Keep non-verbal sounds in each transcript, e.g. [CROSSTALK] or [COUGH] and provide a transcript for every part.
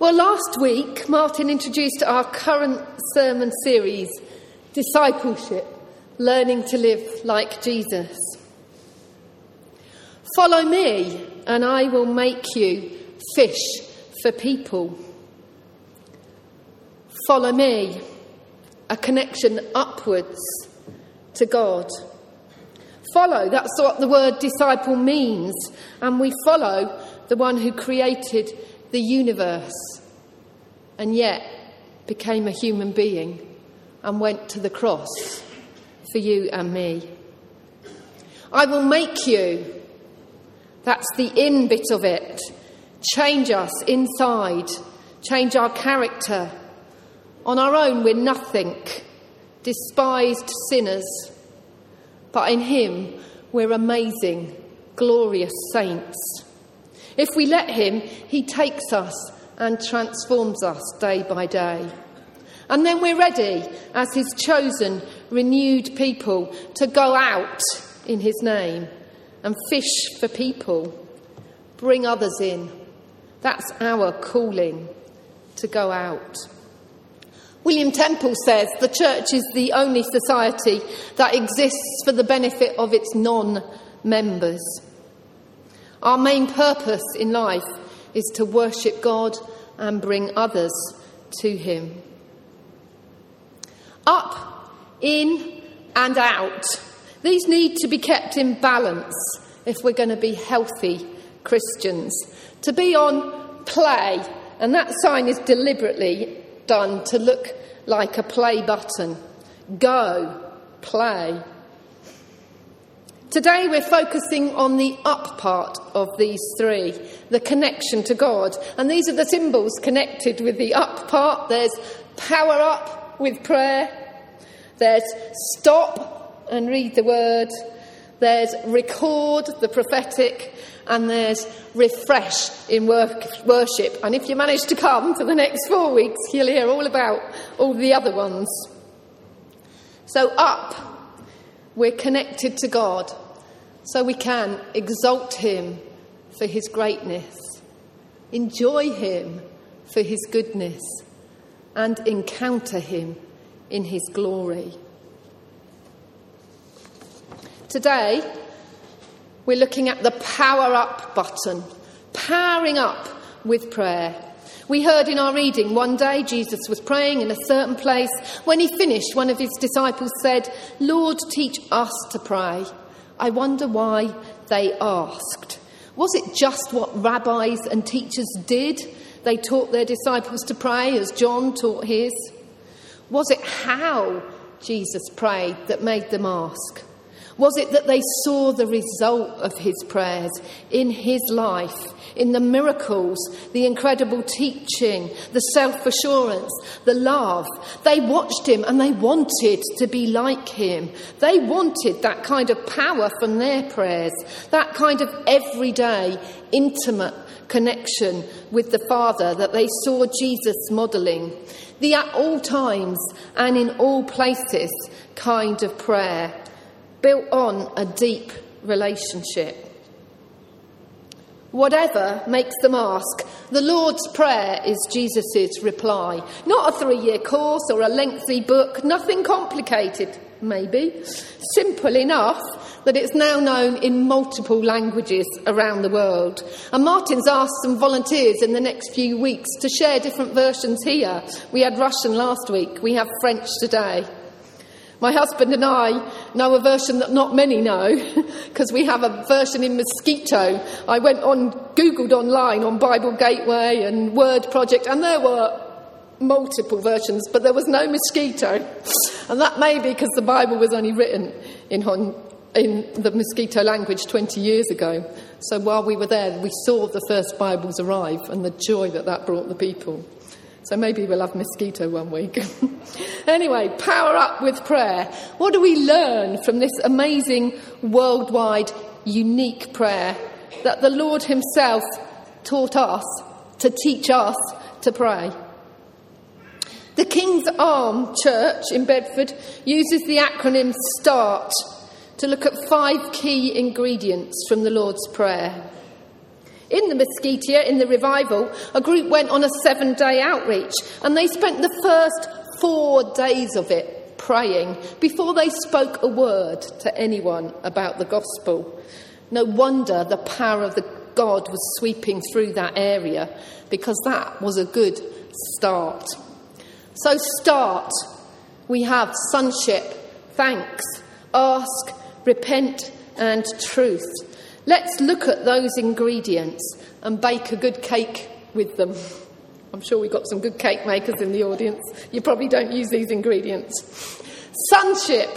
Well, last week, Martin introduced our current sermon series, Discipleship Learning to Live Like Jesus. Follow me, and I will make you fish for people. Follow me, a connection upwards to God. Follow, that's what the word disciple means, and we follow the one who created the universe and yet became a human being and went to the cross for you and me. I will make you. That's the in bit of it. Change us inside, change our character. On our own, we're nothing, despised sinners. But in Him, we're amazing, glorious saints. If we let Him, He takes us and transforms us day by day. And then we're ready, as His chosen, renewed people, to go out in His name and fish for people, bring others in. That's our calling to go out. William Temple says the church is the only society that exists for the benefit of its non members. Our main purpose in life is to worship God and bring others to Him. Up, in, and out. These need to be kept in balance if we're going to be healthy Christians. To be on play, and that sign is deliberately done to look like a play button. Go, play. Today we're focusing on the up part of these three, the connection to God. And these are the symbols connected with the up part. There's power up with prayer. There's stop and read the word. There's record, the prophetic. And there's refresh in work, worship. And if you manage to come for the next four weeks, you'll hear all about all the other ones. So up we're connected to God so we can exalt Him for His greatness, enjoy Him for His goodness, and encounter Him in His glory. Today, we're looking at the power up button, powering up with prayer. We heard in our reading one day Jesus was praying in a certain place. When he finished, one of his disciples said, Lord, teach us to pray. I wonder why they asked. Was it just what rabbis and teachers did? They taught their disciples to pray as John taught his? Was it how Jesus prayed that made them ask? Was it that they saw the result of his prayers in his life, in the miracles, the incredible teaching, the self assurance, the love? They watched him and they wanted to be like him. They wanted that kind of power from their prayers, that kind of everyday, intimate connection with the Father that they saw Jesus modelling. The at all times and in all places kind of prayer built on a deep relationship. Whatever makes them ask, the Lord's Prayer is Jesus' reply. Not a three year course or a lengthy book, nothing complicated, maybe. Simple enough that it's now known in multiple languages around the world. And Martin's asked some volunteers in the next few weeks to share different versions here. We had Russian last week, we have French today. My husband and I know a version that not many know [LAUGHS] because we have a version in Mosquito. I went on, Googled online on Bible Gateway and Word Project, and there were multiple versions, but there was no Mosquito. [LAUGHS] And that may be because the Bible was only written in, in the Mosquito language 20 years ago. So while we were there, we saw the first Bibles arrive and the joy that that brought the people. So maybe we'll have mosquito one week. [LAUGHS] anyway, power up with prayer. What do we learn from this amazing worldwide unique prayer that the Lord Himself taught us to teach us to pray? The King's Arm Church in Bedford uses the acronym START to look at five key ingredients from the Lord's Prayer. In the Mosquitia, in the revival, a group went on a seven day outreach and they spent the first four days of it praying before they spoke a word to anyone about the gospel. No wonder the power of the God was sweeping through that area because that was a good start. So, start. We have sonship, thanks, ask, repent, and truth. Let's look at those ingredients and bake a good cake with them. I'm sure we've got some good cake makers in the audience. You probably don't use these ingredients. Sonship,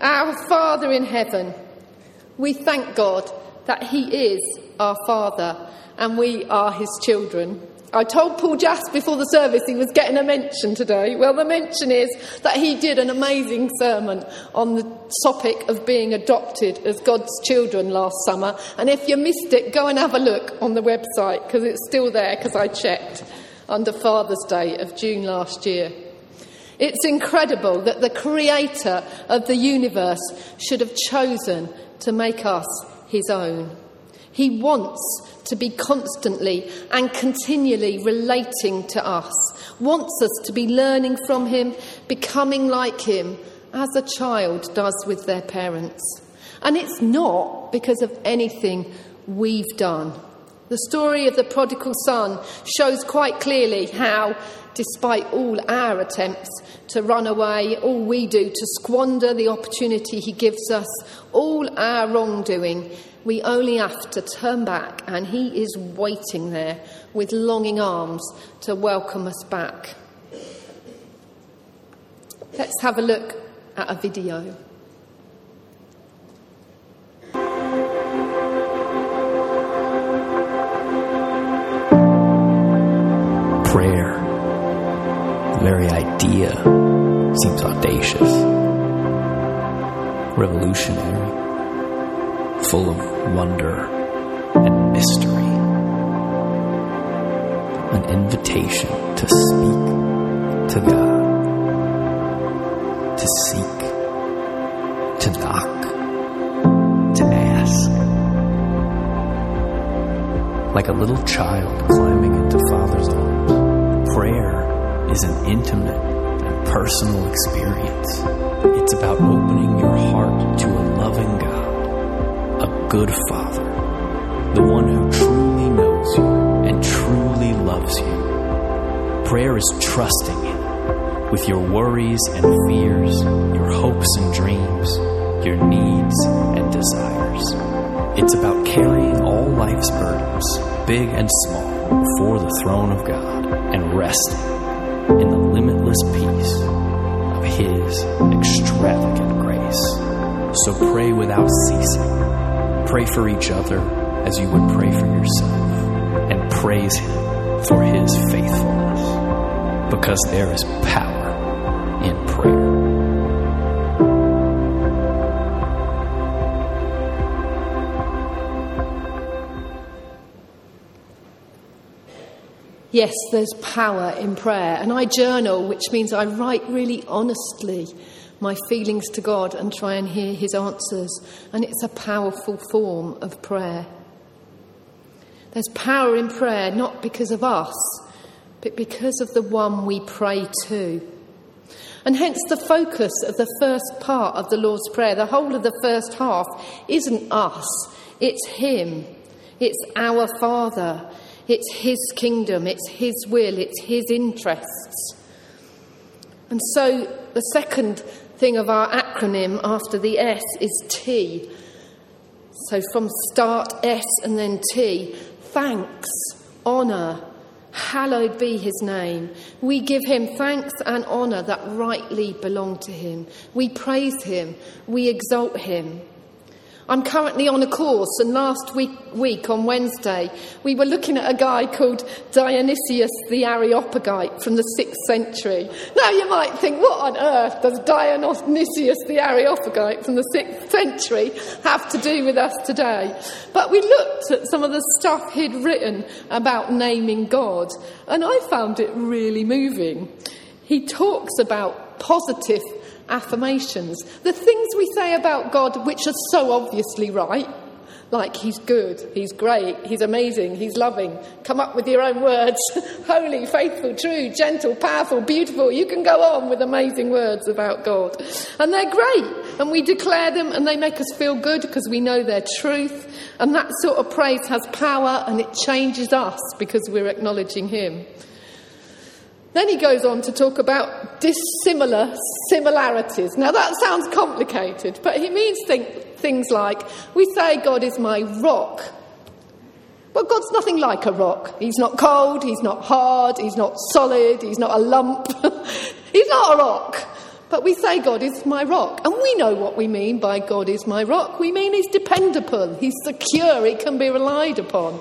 our Father in heaven. We thank God that He is our Father and we are His children. I told Paul just before the service he was getting a mention today. Well, the mention is that he did an amazing sermon on the topic of being adopted as God's children last summer. And if you missed it, go and have a look on the website because it's still there because I checked under Father's Day of June last year. It's incredible that the creator of the universe should have chosen to make us his own. He wants to be constantly and continually relating to us, wants us to be learning from Him, becoming like Him, as a child does with their parents. And it's not because of anything we've done. The story of the prodigal son shows quite clearly how, despite all our attempts to run away, all we do to squander the opportunity he gives us, all our wrongdoing, we only have to turn back, and He is waiting there with longing arms to welcome us back. Let's have a look at a video. Idea, seems audacious, revolutionary full of wonder and mystery. An invitation to speak to God, to seek, to knock, to ask. Like a little child climbing into Father's arms, prayer is an intimate personal experience. It's about opening your heart to a loving God a good Father, the one who truly knows you and truly loves you. Prayer is trusting Him with your worries and fears, your hopes and dreams, your needs and desires. It's about carrying all life's burdens, big and small, before the throne of God and resting in the limitless peace His extravagant grace. So pray without ceasing Pray for each other as you would pray for yourself, and praise Him for His faithfulness, because there is power in prayer. Yes, there's power in prayer. And I journal, which means I write really honestly my feelings to God and try and hear His answers. And it's a powerful form of prayer. There's power in prayer not because of us, but because of the one we pray to. And hence the focus of the first part of the Lord's Prayer, the whole of the first half, isn't us, it's Him. It's our Father. It's His kingdom. It's His will. It's His interests. And so the second thing of our acronym after the S is T. So from start S and then T. Thanks, honour, hallowed be his name. We give him thanks and honour that rightly belong to him. We praise him, we exalt him. I'm currently on a course, and last week, week on Wednesday, we were looking at a guy called Dionysius the Areopagite from the 6th century. Now you might think, what on earth does Dionysius the Areopagite from the 6th century have to do with us today? But we looked at some of the stuff he'd written about naming God, and I found it really moving. He talks about positive affirmations, the things we say about God which are so obviously right, like he's good, he's great, he's amazing, he's loving. Come up with your own words [LAUGHS] holy, faithful, true, gentle, powerful, beautiful. You can go on with amazing words about God. And they're great, and we declare them, and they make us feel good because we know their truth. And that sort of praise has power and it changes us because we're acknowledging him. Then he goes on to talk about dissimilar similarities. Now that sounds complicated, but he means think, things like, we say God is my rock. Well, God's nothing like a rock. He's not cold, he's not hard, he's not solid, he's not a lump. [LAUGHS] he's not a rock. But we say God is my rock. And we know what we mean by God is my rock. We mean he's dependable, he's secure, he can be relied upon.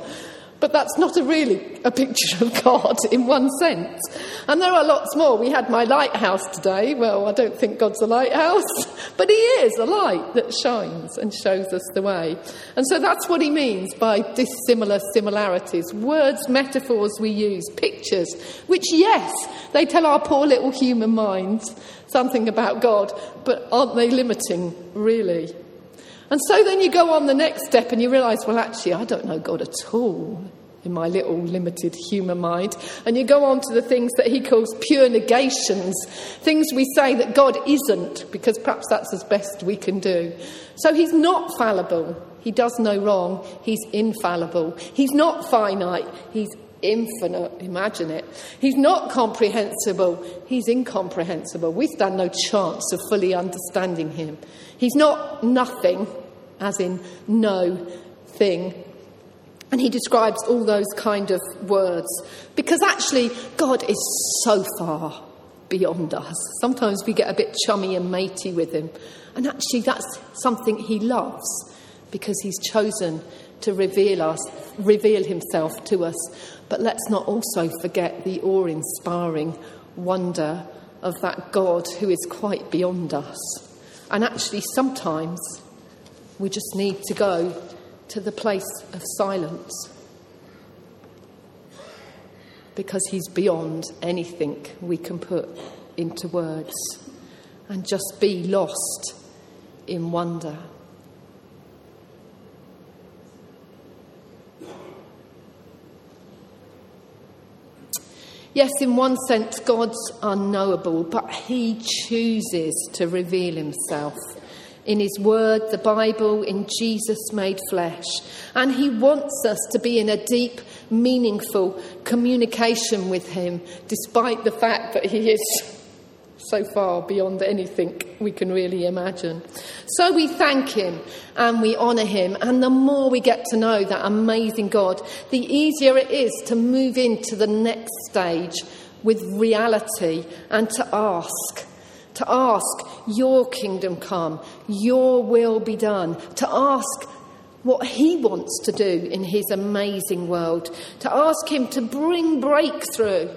But that's not a really a picture of God in one sense. And there are lots more. We had my lighthouse today. Well, I don't think God's a lighthouse, [LAUGHS] but He is a light that shines and shows us the way. And so that's what He means by dissimilar similarities. Words, metaphors we use, pictures, which, yes, they tell our poor little human minds something about God, but aren't they limiting, really? And so then you go on the next step and you realize, well, actually, I don't know God at all in my little limited human mind. And you go on to the things that he calls pure negations, things we say that God isn't, because perhaps that's as best we can do. So he's not fallible. He does no wrong. He's infallible. He's not finite. He's infinite. Imagine it. He's not comprehensible. He's incomprehensible. We stand no chance of fully understanding him. He's not nothing, as in no thing. And he describes all those kind of words because actually, God is so far beyond us. Sometimes we get a bit chummy and matey with him. And actually, that's something he loves because he's chosen to reveal us, reveal himself to us. But let's not also forget the awe inspiring wonder of that God who is quite beyond us. And actually, sometimes we just need to go to the place of silence because He's beyond anything we can put into words and just be lost in wonder. Yes, in one sense, God's unknowable, but He chooses to reveal Himself in His Word, the Bible, in Jesus made flesh. And He wants us to be in a deep, meaningful communication with Him, despite the fact that He is so far beyond anything we can really imagine. So we thank Him and we honour Him, and the more we get to know that amazing God, the easier it is to move into the next stage with reality and to ask to ask, Your kingdom come, Your will be done, to ask what He wants to do in His amazing world, to ask Him to bring breakthrough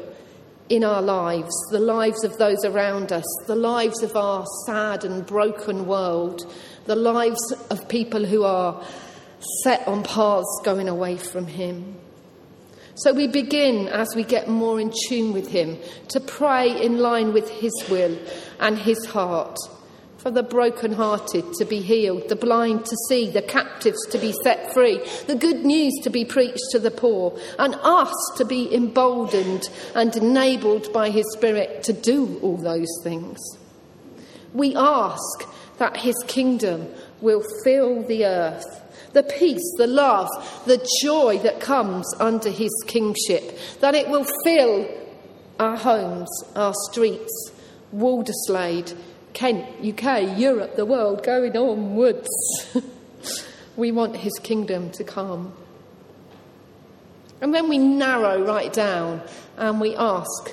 in our lives, the lives of those around us, the lives of our sad and broken world, the lives of people who are set on paths going away from Him. So we begin, as we get more in tune with Him, to pray in line with His will and His heart. For the broken-hearted to be healed, the blind to see, the captives to be set free, the good news to be preached to the poor, and us to be emboldened and enabled by His Spirit to do all those things. We ask that His kingdom will fill the earth the peace, the love, the joy that comes under his kingship, that it will fill our homes, our streets, Walderslade, Kent, UK, Europe, the world, going onwards. [LAUGHS] we want his kingdom to come. And then we narrow right down and we ask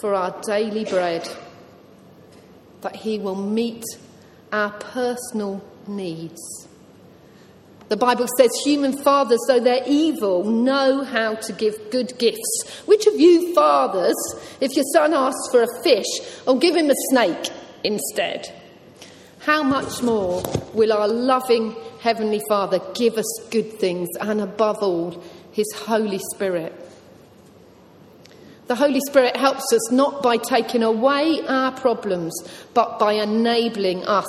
for our daily bread, that he will meet our personal needs the Bible says human fathers, though they're evil, know how to give good gifts. Which of you fathers, if your son asks for a fish, will give him a snake instead? How much more will our loving Heavenly Father give us good things and, above all, His Holy Spirit? The Holy Spirit helps us not by taking away our problems, but by enabling us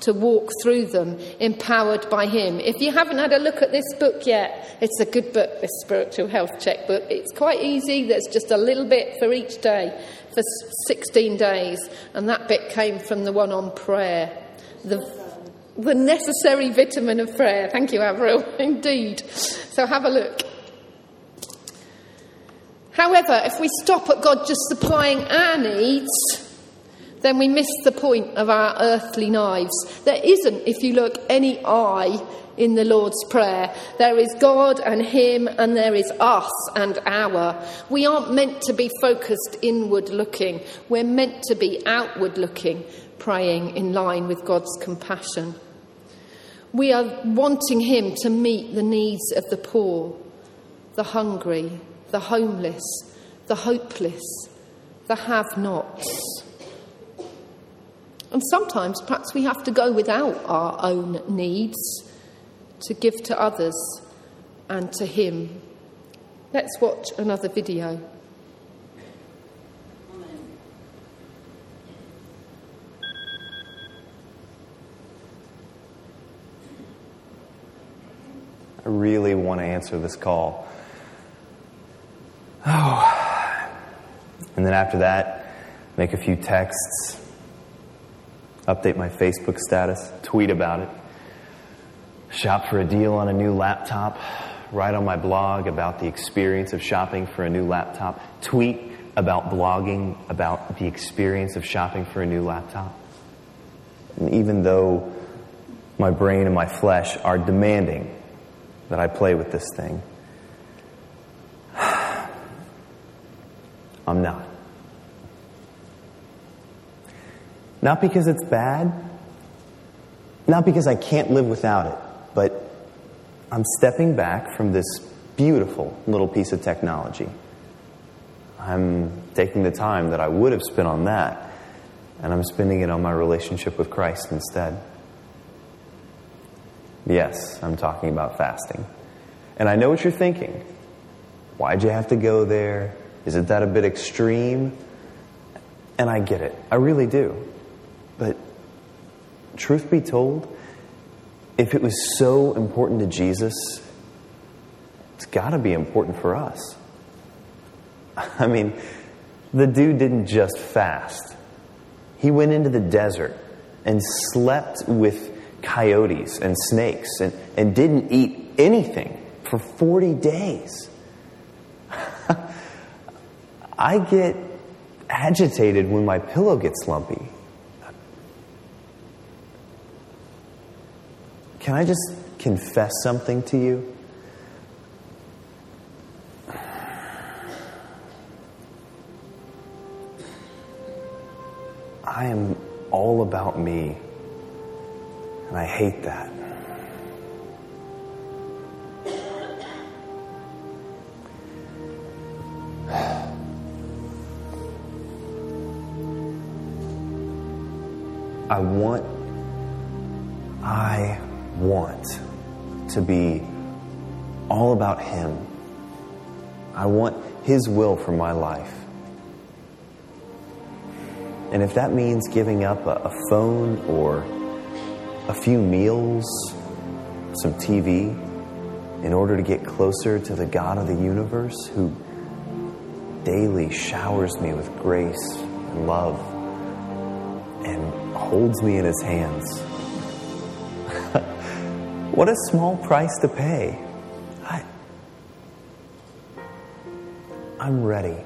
to walk through them, empowered by Him. If you haven't had a look at this book yet, it's a good book, this Spiritual Health checkbook. It's quite easy, there's just a little bit for each day for 16 days, and that bit came from the one on prayer. The, the necessary vitamin of prayer. Thank you, Avril. [LAUGHS] Indeed. So have a look. However, if we stop at God just supplying our needs, then we miss the point of our earthly knives. There isn't, if you look, any I in the Lord's Prayer. There is God and Him, and there is us and our. We aren't meant to be focused inward looking, we're meant to be outward looking, praying in line with God's compassion. We are wanting Him to meet the needs of the poor, the hungry, the homeless, the hopeless, the have nots. And sometimes perhaps we have to go without our own needs to give to others and to Him. Let's watch another video. I really want to answer this call. Oh. And then after that, make a few texts, update my Facebook status, tweet about it, shop for a deal on a new laptop, write on my blog about the experience of shopping for a new laptop, tweet about blogging about the experience of shopping for a new laptop. And even though my brain and my flesh are demanding that I play with this thing, I'm not. Not because it's bad, not because I can't live without it, but I'm stepping back from this beautiful little piece of technology. I'm taking the time that I would have spent on that, and I'm spending it on my relationship with Christ instead. Yes, I'm talking about fasting. And I know what you're thinking. Why'd you have to go there? Isn't that a bit extreme? And I get it. I really do. But truth be told, if it was so important to Jesus, it's got to be important for us. [LAUGHS] I mean, the dude didn't just fast, he went into the desert and slept with coyotes and snakes and, and didn't eat anything for 40 days. I get agitated when my pillow gets lumpy. Can I just confess something to you? I am all about me, and I hate that. I want, I want to be all about Him. I want His will for my life. And if that means giving up a, a phone or a few meals, some TV, in order to get closer to the God of the universe who daily showers me with grace and love and holds me in his hands. [LAUGHS] what a small price to pay. I, I'm ready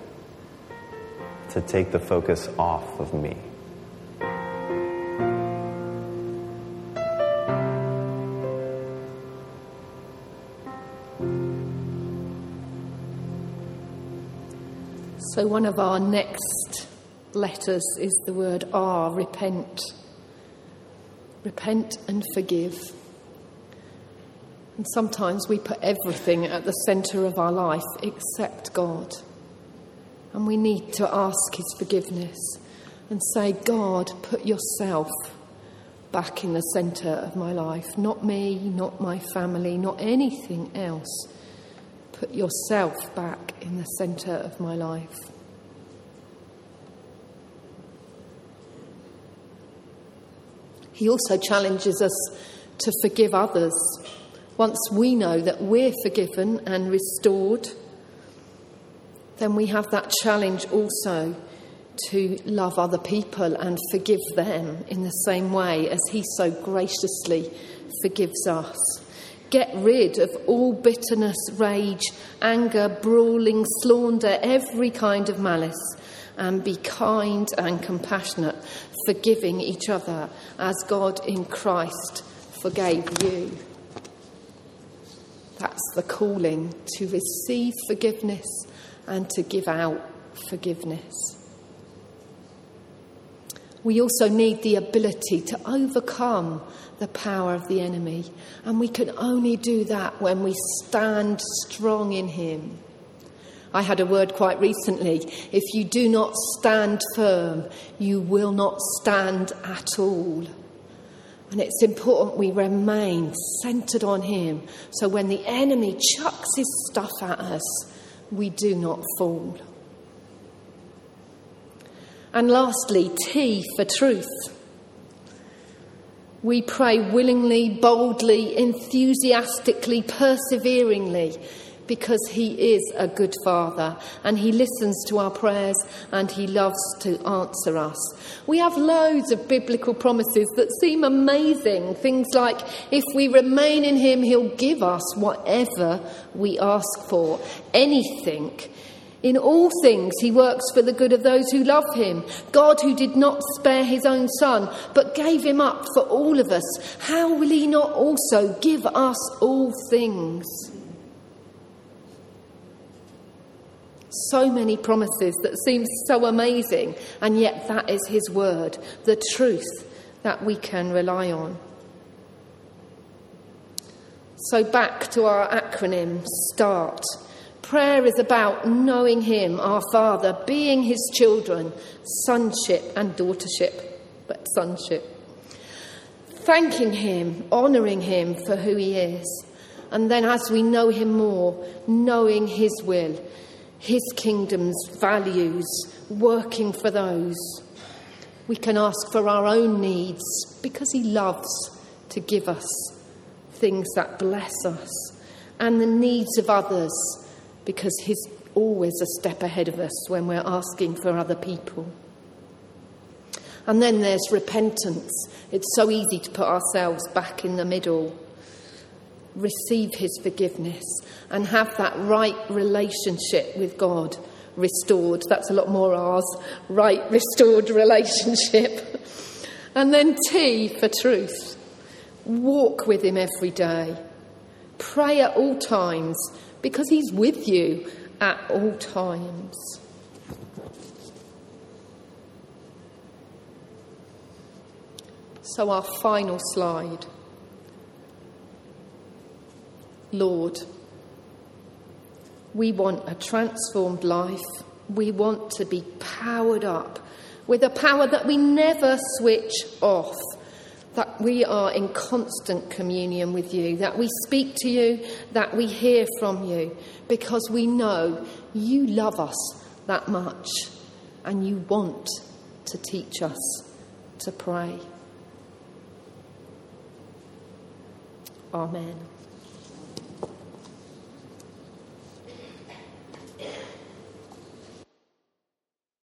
to take the focus off of me. So, one of our next letters is the word R, repent. Repent and forgive. And sometimes we put everything at the centre of our life except God. And we need to ask His forgiveness and say, God, put yourself back in the centre of my life. Not me, not my family, not anything else. Put yourself back in the centre of my life. He also challenges us to forgive others. Once we know that we're forgiven and restored, then we have that challenge also to love other people and forgive them in the same way as He so graciously forgives us. Get rid of all bitterness, rage, anger, brawling, slander, every kind of malice, and be kind and compassionate, forgiving each other as God in Christ forgave you. That's the calling to receive forgiveness and to give out forgiveness. We also need the ability to overcome the power of the enemy, and we can only do that when we stand strong in Him. I had a word quite recently if you do not stand firm, you will not stand at all. And it's important we remain centered on Him so when the enemy chucks his stuff at us, we do not fall. And lastly, T for truth. We pray willingly, boldly, enthusiastically, perseveringly, because He is a good Father and He listens to our prayers and He loves to answer us. We have loads of biblical promises that seem amazing. Things like, if we remain in Him, He'll give us whatever we ask for, anything in all things, he works for the good of those who love him. God, who did not spare his own son, but gave him up for all of us, how will he not also give us all things? So many promises that seem so amazing, and yet that is his word, the truth that we can rely on. So, back to our acronym START. Prayer is about knowing Him, our Father, being His children, sonship and daughtership, but sonship. Thanking Him, honouring Him for who He is. And then, as we know Him more, knowing His will, His kingdom's values, working for those. We can ask for our own needs because He loves to give us things that bless us and the needs of others because He's always a step ahead of us when we're asking for other people. And then there's repentance. It's so easy to put ourselves back in the middle. Receive His forgiveness and have that right relationship with God restored. That's a lot more ours. Right, restored relationship. and then T for truth. Walk with Him every day. Pray at all times because He's with you at all times. So, our final slide. Lord, we want a transformed life. We want to be powered up with a power that we never switch off that we are in constant communion with you, that we speak to you, that we hear from you, because we know you love us that much and you want to teach us to pray. Amen.